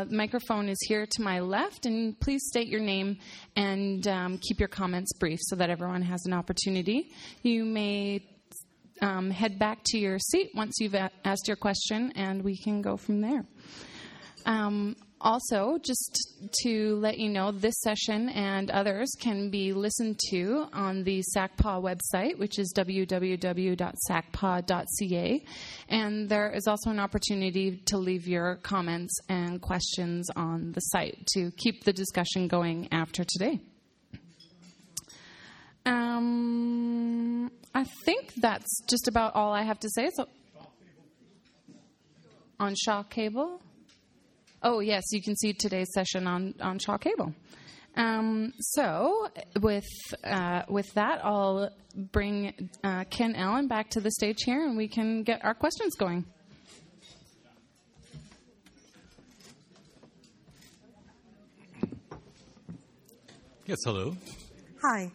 Uh, the microphone is here to my left, and please state your name and um, keep your comments brief so that everyone has an opportunity. You may um, head back to your seat once you've a- asked your question, and we can go from there. Um, also, just to let you know, this session and others can be listened to on the SACPA website, which is www.sacpa.ca. And there is also an opportunity to leave your comments and questions on the site to keep the discussion going after today. Um, I think that's just about all I have to say. So, on Shaw Cable. Oh, yes, you can see today's session on, on Shaw Cable. Um, so, with, uh, with that, I'll bring uh, Ken Allen back to the stage here and we can get our questions going. Yes, hello. Hi,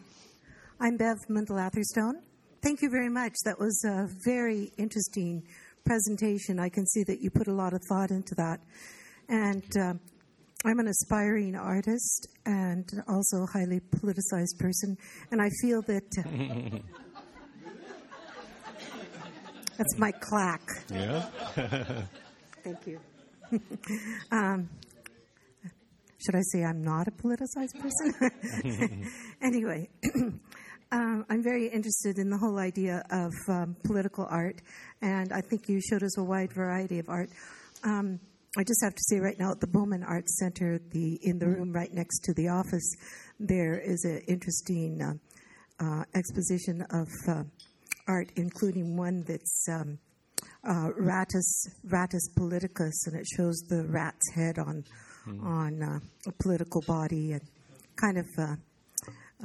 I'm Bev Mundell-Atherstone. Thank you very much. That was a very interesting presentation. I can see that you put a lot of thought into that. And uh, I'm an aspiring artist and also a highly politicized person. And I feel that. Uh, that's my clack. Yeah. Thank you. um, should I say I'm not a politicized person? anyway, um, I'm very interested in the whole idea of um, political art, and I think you showed us a wide variety of art. Um, I just have to say right now at the Bowman Arts Center, the in the room right next to the office, there is an interesting uh, uh, exposition of uh, art, including one that's um, uh, Rattus Rattus politicus, and it shows the rat's head on on uh, a political body and kind of uh,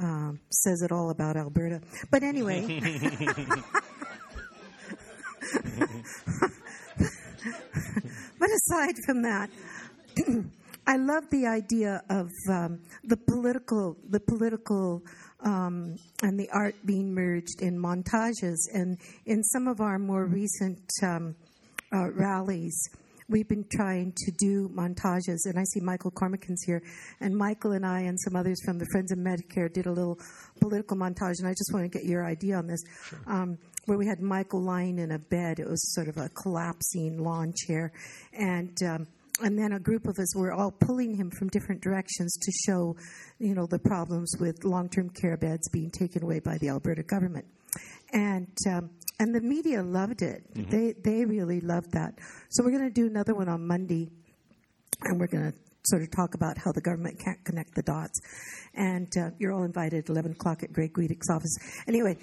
um, says it all about Alberta. But anyway. but aside from that, I love the idea of um, the political, the political, um, and the art being merged in montages. And in some of our more recent um, uh, rallies, we've been trying to do montages. And I see Michael Cormican's here, and Michael and I and some others from the Friends of Medicare did a little political montage. And I just want to get your idea on this. Um, where we had Michael lying in a bed. It was sort of a collapsing lawn chair, and um, and then a group of us were all pulling him from different directions to show, you know, the problems with long-term care beds being taken away by the Alberta government, and um, and the media loved it. Mm-hmm. They they really loved that. So we're going to do another one on Monday, and we're going to sort of talk about how the government can't connect the dots. And uh, you're all invited at 11 o'clock at Greg Weadick's office. Anyway,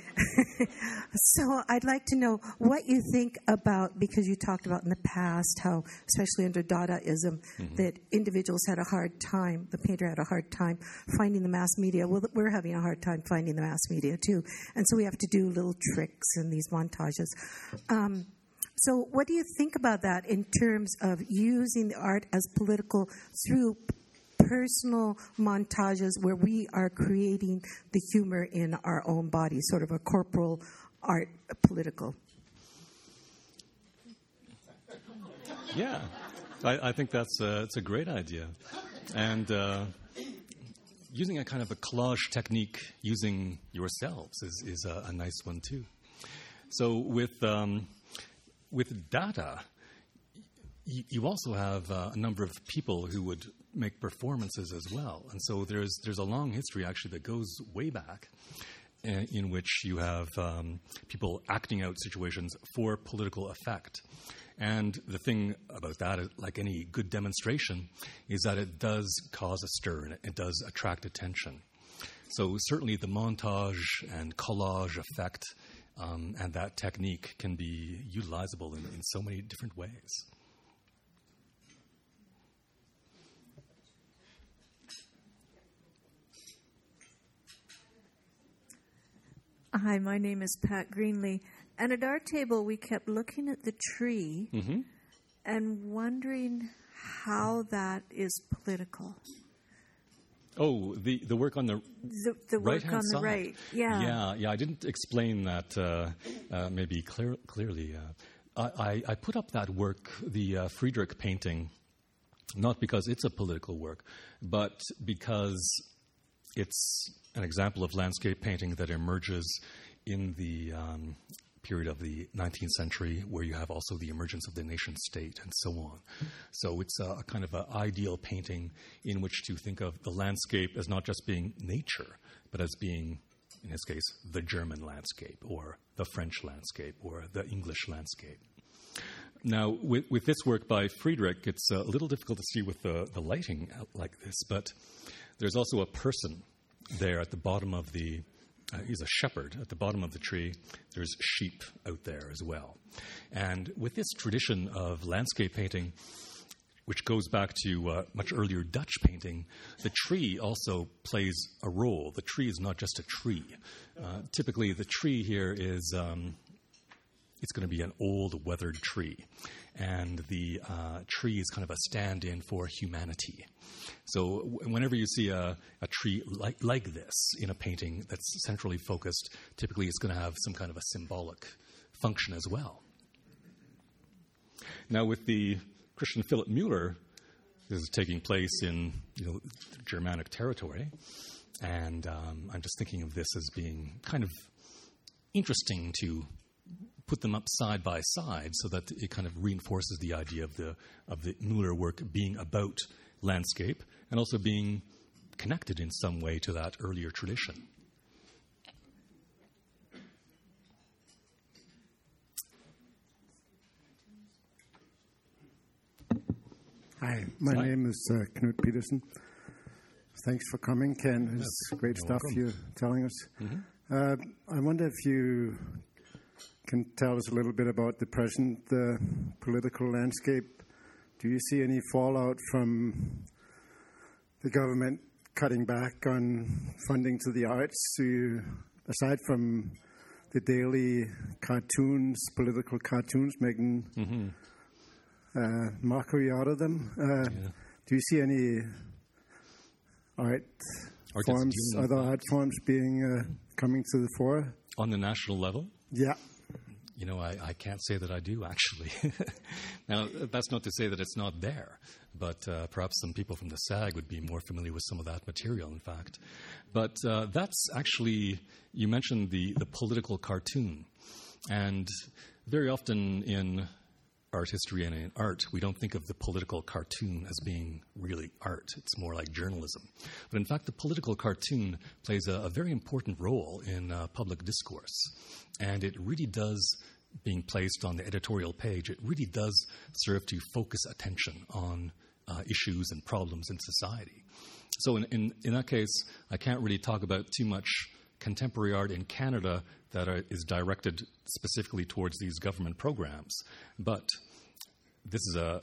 so I'd like to know what you think about, because you talked about in the past how, especially under Dadaism, that individuals had a hard time, the painter had a hard time finding the mass media. Well, we're having a hard time finding the mass media too. And so we have to do little tricks and these montages. Um, so, what do you think about that in terms of using the art as political through personal montages where we are creating the humor in our own body, sort of a corporal art political? Yeah. I, I think that's a, it's a great idea. And uh, using a kind of a collage technique using yourselves is, is a, a nice one too. So with, um, with Dada, you also have uh, a number of people who would make performances as well. And so there's, there's a long history actually that goes way back uh, in which you have um, people acting out situations for political effect. And the thing about that, like any good demonstration, is that it does cause a stir and it does attract attention. So certainly the montage and collage effect um, and that technique can be utilizable in, in so many different ways. Hi, my name is Pat Greenlee. And at our table, we kept looking at the tree Mm-hmm. and wondering how that is political. Oh, the, the work on the The, the work on the right. Yeah. yeah, yeah. I didn't explain that uh, uh, maybe clear, clearly. Uh, I, I, I put up that work, the uh, Friedrich painting, not because it's a political work, but because it's an example of landscape painting that emerges in the um, period of the 19th century, where you have also the emergence of the nation state and so on. So it's a, a kind of an ideal painting in which to think of the landscape as not just being nature, but as being, in this case, the German landscape, or the French landscape, or the English landscape. Now, with, with this work by Friedrich, it's a little difficult to see with the, the lighting uh, like this, but there's also a person there at the bottom of the uh, he's a shepherd at the bottom of the tree. There's sheep out there as well. And with this tradition of landscape painting, which goes back to uh, much earlier Dutch painting, the tree also plays a role. The tree is not just a tree. Uh, typically, the tree here is um, it's going to be an old, weathered tree, and the uh, tree is kind of a stand-in for humanity. So whenever you see a, a tree like, like this in a painting that's centrally focused, typically it's going to have some kind of a symbolic function as well. Now, with the Christian Philip Mueller, this is taking place in you know, Germanic territory, and um, I'm just thinking of this as being kind of interesting to put them up side by side so that it kind of reinforces the idea of the of the Mueller work being about landscape and also being connected in some way to that earlier tradition. Hi, my Hi. name is uh, Knut Peterson. Thanks for coming, Ken. It's great You're stuff welcome. you're telling us. Mm-hmm. Uh, I wonder if you can tell us a little bit about the present uh, political landscape. Do you see any fallout from the government cutting back on funding to the arts? You, aside from the daily cartoons, political cartoons, making mm-hmm. uh, mockery out of them, uh, yeah. do you see any art forms, other art forms being uh, coming to the fore? On the national level? Yeah. You know, I, I can't say that I do, actually. now, that's not to say that it's not there, but uh, perhaps some people from the SAG would be more familiar with some of that material, in fact. But uh, that's actually, you mentioned the, the political cartoon. And very often in art history and in art, we don't think of the political cartoon as being really art. It's more like journalism. But in fact, the political cartoon plays a, a very important role in uh, public discourse. And it really does, being placed on the editorial page, it really does serve to focus attention on uh, issues and problems in society. So, in, in, in that case, I can't really talk about too much contemporary art in Canada that are, is directed specifically towards these government programs. But this is a,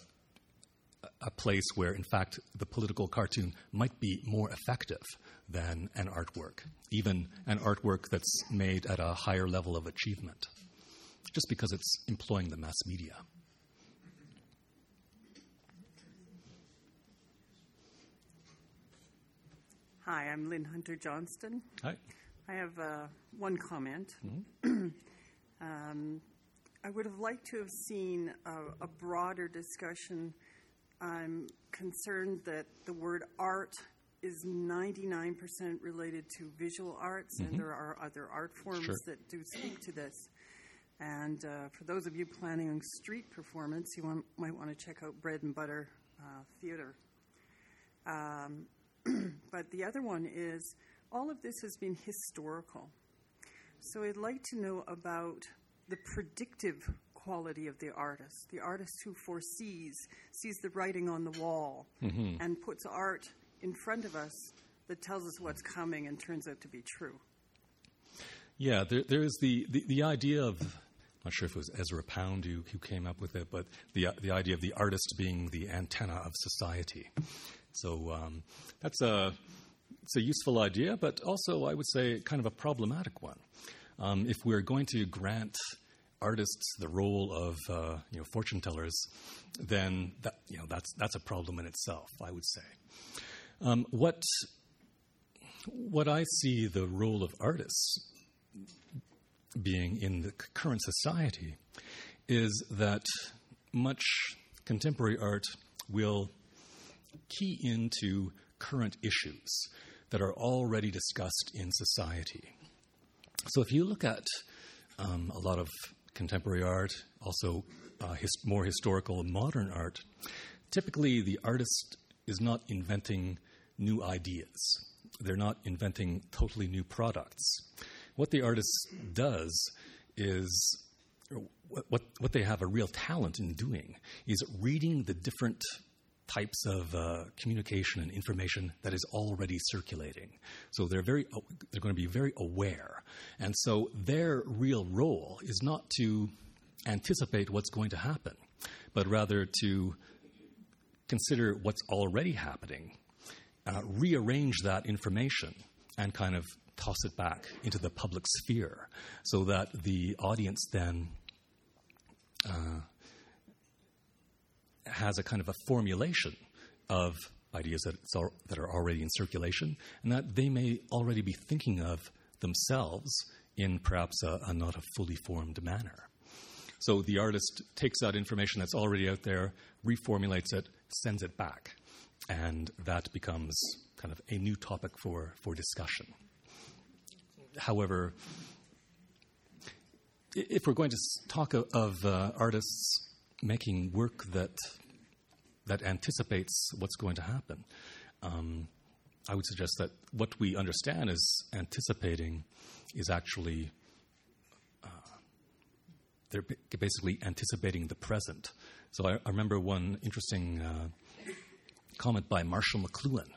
a place where, in fact, the political cartoon might be more effective than an artwork, even an artwork that's made at a higher level of achievement, just because it's employing the mass media. Hi, I'm Lynn Hunter Johnston. Hi. I have uh, one comment. Mm-hmm. um, I would have liked to have seen a, a, broader discussion. I'm concerned that the word art is 99% related to visual arts, mm-hmm. and there are other art forms sure. that do speak to this. And uh, for those of you planning on street performance, you want, might want to check out Bread and Puppet uh, Theater. Um, but the other one is all of this has been historical. So I'd like to know about the predictive quality of the artist, the artist who foresees, sees the writing on the wall, mm-hmm. and puts art in front of us that tells us what's coming and turns out to be true. Yeah, there, there is the, the, the idea of I'm not sure if it was Ezra Pound who, who came up with it, but the, the idea of the artist being the antenna of society. So um, that's a, it's a useful idea, but also, I would say, kind of a problematic one. Um, if we're going to grant artists the role of uh, you know, fortune tellers, then that, you know, that's, that's a problem in itself, I would say. Um, what, what I see the role of artists being in the current society is that much contemporary art will key into current issues that are already discussed in society. So if you look at um, a lot of contemporary art, also uh, his, more historical modern art, typically the artist is not inventing new ideas. They're not inventing totally new products. What the artist does is what, what they have a real talent in doing is reading the different types of uh, communication and information that is already circulating. So they're very they're going to be very aware, and so their real role is not to anticipate what's going to happen, but rather to consider what's already happening, uh, rearrange that information, and kind of toss it back into the public sphere, so that the audience then. Uh, has a kind of a formulation of ideas that, that are already in circulation and that they may already be thinking of themselves in perhaps a, a not a fully formed manner. So the artist takes that information that's already out there, reformulates it, sends it back, and that becomes kind of a new topic for, for discussion. However, if we're going to talk of, of uh, artists making work that that anticipates what's going to happen. Um, I would suggest that what we understand as anticipating is actually uh, they're basically anticipating the present. So I, I remember one interesting uh, comment by Marshall McLuhan.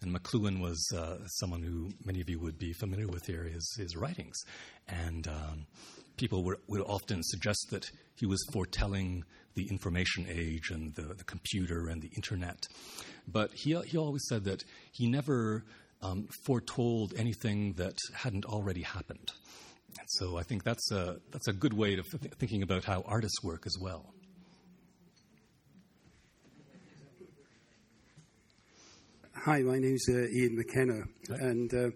And McLuhan was uh, someone who many of you would be familiar with here, his, his writings. And um, people were, would often suggest that he was foretelling the information age and the, the computer and the internet. But he, he always said that he never um, foretold anything that hadn't already happened. And so I think that's a, that's a good way of th- thinking about how artists work as well. Hi, my name's uh, Ian McKenna, and uh,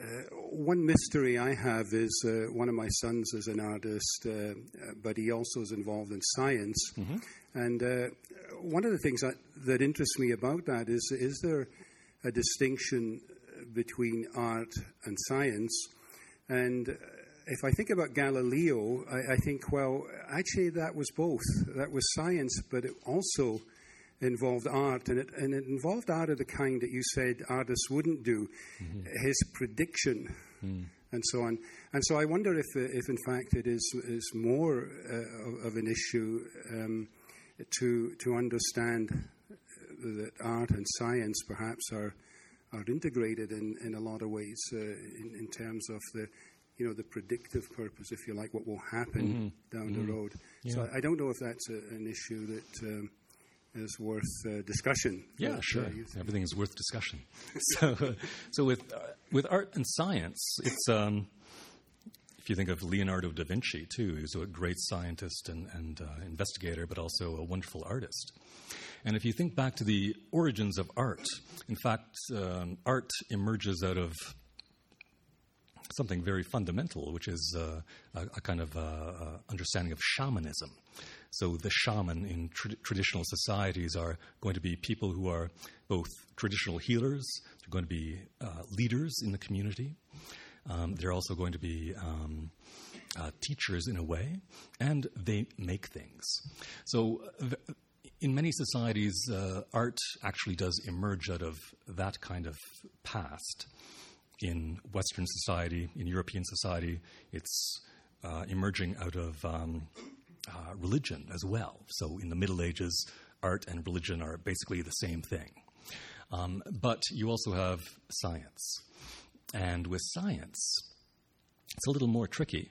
uh, one mystery I have is uh, one of my sons is an artist, uh, but he also is involved in science. Mm-hmm. And uh, one of the things that, that interests me about that is is there a distinction between art and science? And if I think about Galileo, I, I think, well, actually, that was both. That was science, but it also involved art, and it, and it involved art of the kind that you said artists wouldn't do, mm-hmm. his prediction. Mm. And so on, and so I wonder if, if in fact it is is more uh, of, an issue um, to to understand that art and science perhaps are are integrated in, in a lot of ways uh, in, in terms of the you know the predictive purpose, if you like, what will happen mm-hmm. down mm-hmm. the road. Yeah. So I, I, don't know if that's a, an issue that um, is worth uh, discussion. Yeah, uh, sure. Everything is worth discussion. so, uh, so with uh, with art and science, it's um, if you think of Leonardo da Vinci too, he's a great scientist and, and uh, investigator, but also a wonderful artist. And if you think back to the origins of art, in fact, um, art emerges out of something very fundamental, which is uh, a, a, kind of understanding of shamanism. So the shaman in tra- traditional societies are going to be people who are both traditional healers, they're going to be uh, leaders in the community, um, they're also going to be um, uh, teachers in a way, and they make things. So in many societies, uh, art actually does emerge out of that kind of past. In Western society, in European society, it's uh, emerging out of um, uh, religion as well. So in the Middle Ages, art and religion are basically the same thing. Um, but you also have science. And with science, it's a little more tricky,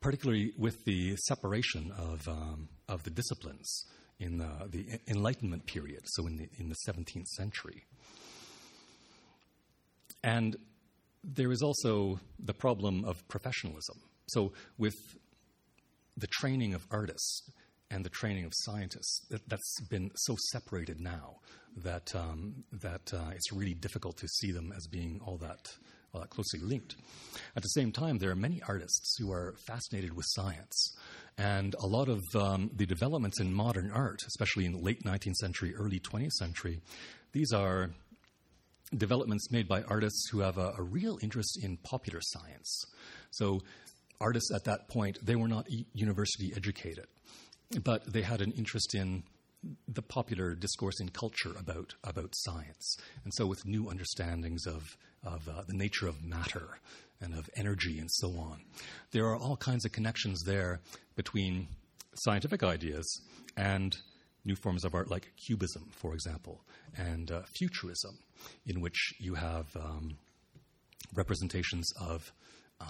particularly with the separation of, um, of the disciplines in the, the, Enlightenment period, so in the, in the 17th century. And there is also the problem of professionalism. So, with the training of artists and the training of scientists that, has been so separated now that um, that uh, it's really difficult to see them as being all that uh, closely linked. At the same time, there are many artists who are fascinated with science. And a lot of um, the developments in modern art, especially in the late 19th century, early 20th century, these are developments made by artists who have a, a real interest in popular science. So, artists at that point, they were not university educated, but they had an interest in the popular discourse in culture about, about science. And so, with new understandings of, of uh, the nature of matter and of energy and so on, there are all kinds of connections there between scientific ideas and new forms of art like cubism, for example, and uh, futurism, in which you have um, representations of uh,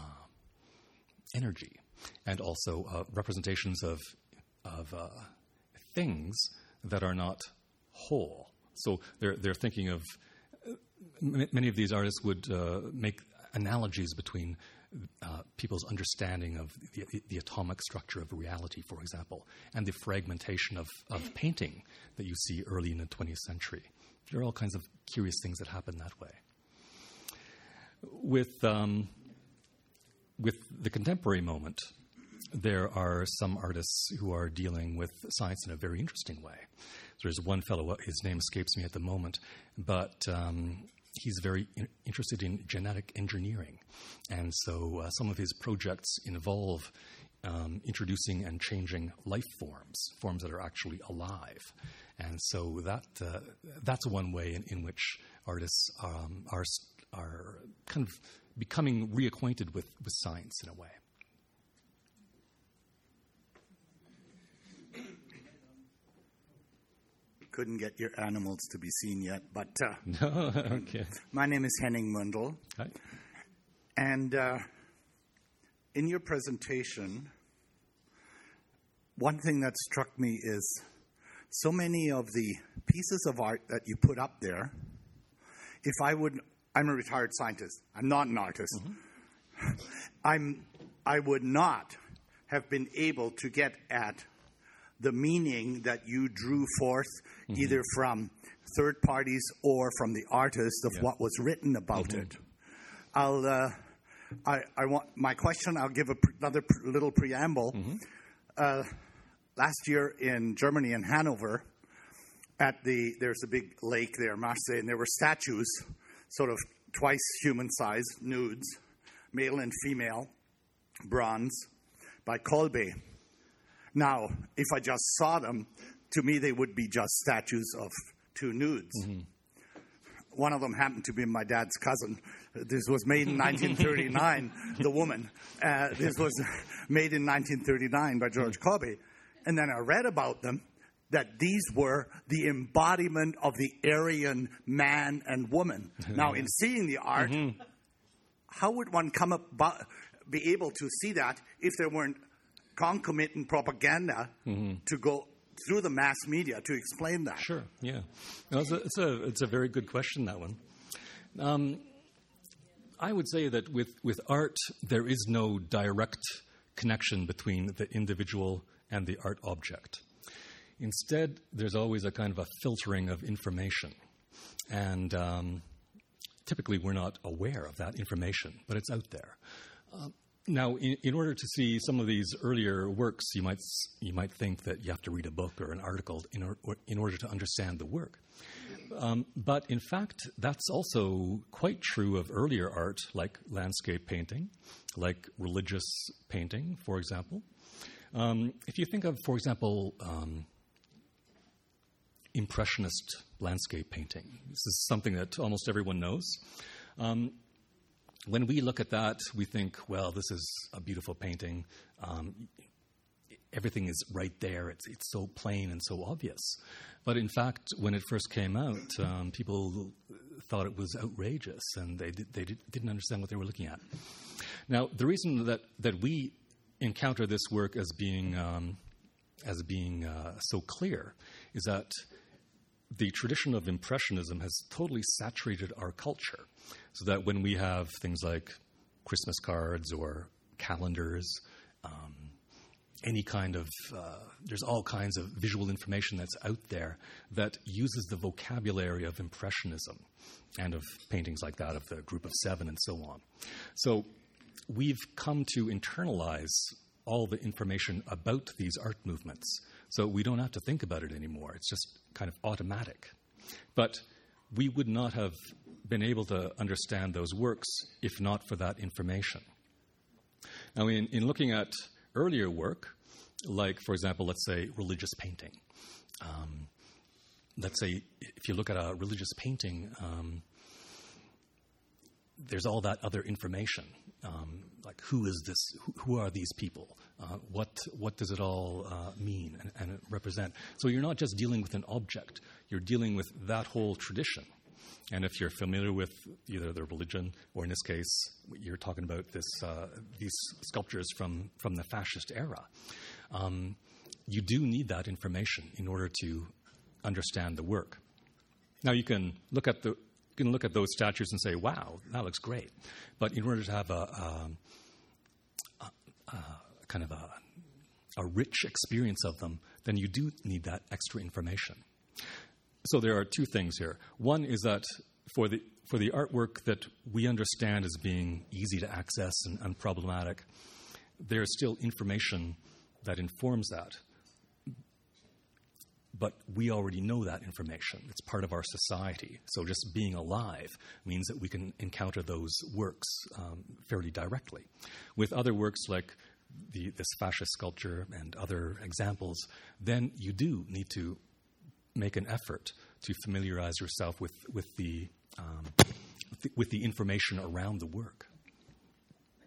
energy and also uh, representations of, of uh, things that are not whole. So they're, they're thinking of many of these artists would uh, make analogies between uh, people's understanding of the, the, atomic structure of reality, for example, and the fragmentation of, of painting that you see early in the 20th century. There are all kinds of curious things that happen that way. With, um, with the contemporary moment, there are some artists who are dealing with science in a very interesting way. There's one fellow, his name escapes me at the moment, but um, he's very in- interested in genetic engineering. And so uh, some of his projects involve um, introducing and changing life forms, forms that are actually alive. And so that, uh, that's one way in, in which artists um, are, are kind of becoming reacquainted with, with science in a way. Couldn't get your animals to be seen yet, but uh, no, okay. My name is Henning Mundel, Hi. and uh, in your presentation, one thing that struck me is so many of the pieces of art that you put up there. If I would, I'm a retired scientist. I'm not an artist. Mm-hmm. I'm. I would not have been able to get at the meaning that you drew forth mm-hmm. either from third parties or from the artist of yeah. what was written about mm-hmm. it. I'll, uh, I, I, want my question. I'll give pre- another pre- little preamble. Mm-hmm. Uh, last year in Germany, in Hanover, at the there's a big lake there, Maschsee, and there were statues, sort of twice human size, nudes, male and female, bronze, by Kolbe. Now, if I just saw them, to me they would be just statues of two nudes. Mm-hmm. One of them happened to be my dad's cousin. This was made in 1939, the woman. Uh, this was made in 1939 by George Kolbe. And then I read about them that these were the embodiment of the Aryan man and woman. now, in seeing the art, mm-hmm. how would one come up, be able to see that if there weren't concomitant propaganda mm-hmm. to go through the mass media to explain that. Sure, yeah. No, it's, a, it's, a, it's, a, very good question, that one. Um, I would say that with, with art, there is no direct connection between the individual and the art object. Instead, there's always a kind of a filtering of information. And um, typically, we're not aware of that information, but it's out there. Uh, now, in, in, order to see some of these earlier works, you might, you might think that you have to read a book or an article in, or, in order to understand the work. Um, but in fact, that's also quite true of earlier art, like landscape painting, like religious painting, for example. Um, if you think of, for example, um, Impressionist landscape painting, this is something that almost everyone knows. When we look at that, we think, well, this is a beautiful painting. Um, everything is right there. It's, it's so plain and so obvious. But in fact, when it first came out, um, people thought it was outrageous and they, did, they did, didn't understand what they were looking at. Now, the reason that, that we encounter this work as being, um, as being uh, so clear is that the tradition of Impressionism has totally saturated our culture. So that when we have things like Christmas cards or calendars, um, any kind of, uh, there's all kinds of visual information that's out there that uses the vocabulary of Impressionism and of paintings like that of the Group of Seven and so on. So we've come to internalize all the information about these art movements. So we don't have to think about it anymore. It's just kind of automatic. But we would not have been able to understand those works if not for that information. Now, in, in looking at earlier work, like, for example, let's say religious painting, um, let's say if you look at a religious painting, um, there's all that other information, um, like who is this? Who, are these people? Uh, what what does it all uh, mean and, and, represent? So you're not just dealing with an object; you're dealing with that whole tradition. And if you're familiar with either the religion, or in this case, you're talking about this, uh, these sculptures from, from the fascist era, um, you do need that information in order to understand the work. Now, you can look at the can look at those statues and say, "Wow, that looks great," but in order to have a, a, a, a kind of a, a rich experience of them, then you do need that extra information. So there are two things here. One is that for the for the artwork that we understand as being easy to access and unproblematic, there is still information that informs that. But we already know that information. It's part of our society. So just being alive means that we can encounter those works um, fairly directly. With other works like the, this fascist sculpture and other examples, then you do need to make an effort to familiarize yourself with, with, the, um, with, the, with the information around the work.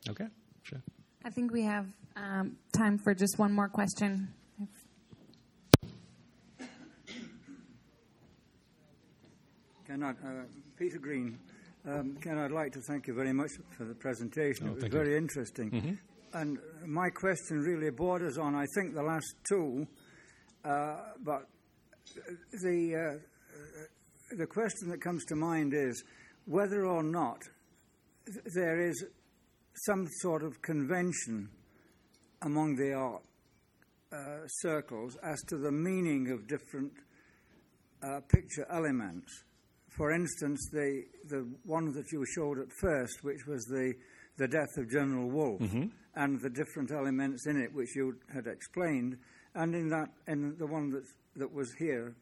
Okay, sure. I think we have um, time for just one more question. Uh, Peter Green, um, Ken, I'd like to thank you very much for the presentation. Oh, it was very you. interesting. Mm-hmm. And my question really borders on, I think, the last two, uh, but the, uh, the question that comes to mind is whether or not there is some sort of convention among the art uh, circles as to the meaning of different uh, picture elements. For instance, the, the one that you showed at first, which was the, the death of General Wolfe, mm-hmm. and the different elements in it, which you had explained, and in that, in the one that that was here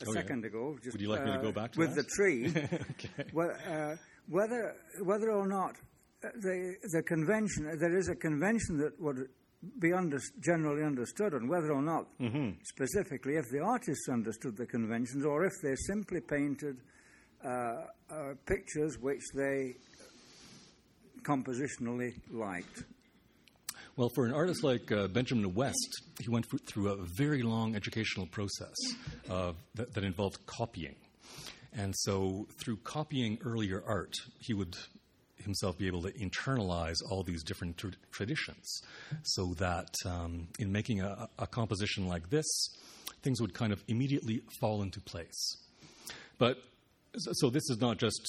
a oh, second yeah. ago. Just, Would you like uh, me to go uh, back with that? the tree? okay. well, uh, whether whether or not the the convention there is a convention that would be under, generally understood, and whether or not mm-hmm. specifically if the artists understood the conventions or if they simply painted pictures which they compositionally liked. Well, for an artist like uh, Benjamin West, he went through a very long educational process uh, that, that, involved copying. And so, through copying earlier art, he would himself be able to internalize all these different tra- traditions so that um, in making a, a composition like this, things would kind of immediately fall into place. But so, this is not just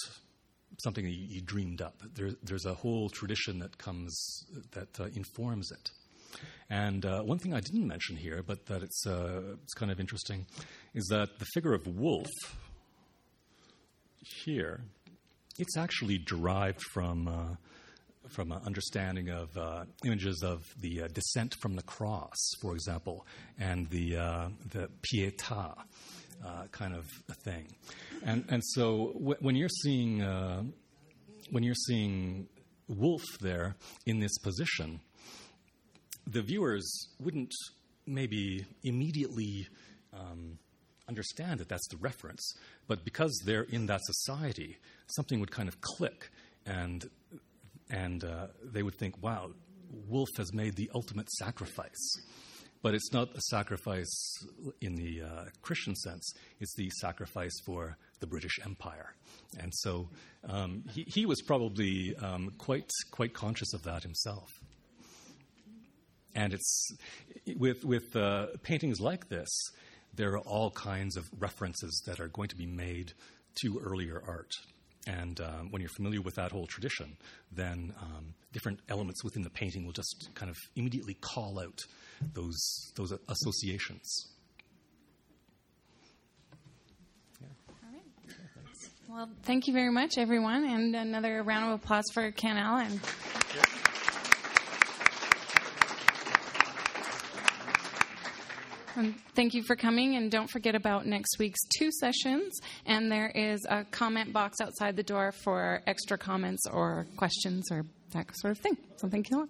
something that you, dreamed up. There, there's a whole tradition that comes that uh, informs it. And uh, one thing I didn't mention here, but that it's uh, it's kind of interesting, is that the figure of Wolfe here, it's actually derived from uh, from an understanding of uh, images of the uh, descent from the cross, for example, and the the Pietà uh, kind of a thing. And and so when you're seeing uh, when you're seeing Wolfe there in this position, the viewers wouldn't maybe immediately um, understand that that's the reference, but because they're in that society, something would kind of click, and and uh, they would think, "Wow, Wolfe has made the ultimate sacrifice." But it's not a sacrifice in the uh, Christian sense, it's the sacrifice for the British Empire. And so um, he, he, was probably um, quite, quite conscious of that himself. And it's with, with uh, paintings like this, there are all kinds of references that are going to be made to earlier art. And um, when you're familiar with that whole tradition, then um, different elements within the painting will just kind of immediately call out those those associations. Well, thank you very much, everyone, and another round of applause for Ken Allen. And thank you for coming, and don't forget about next week's two sessions. And there is a comment box outside the door for extra comments or questions or that sort of thing. So thank you.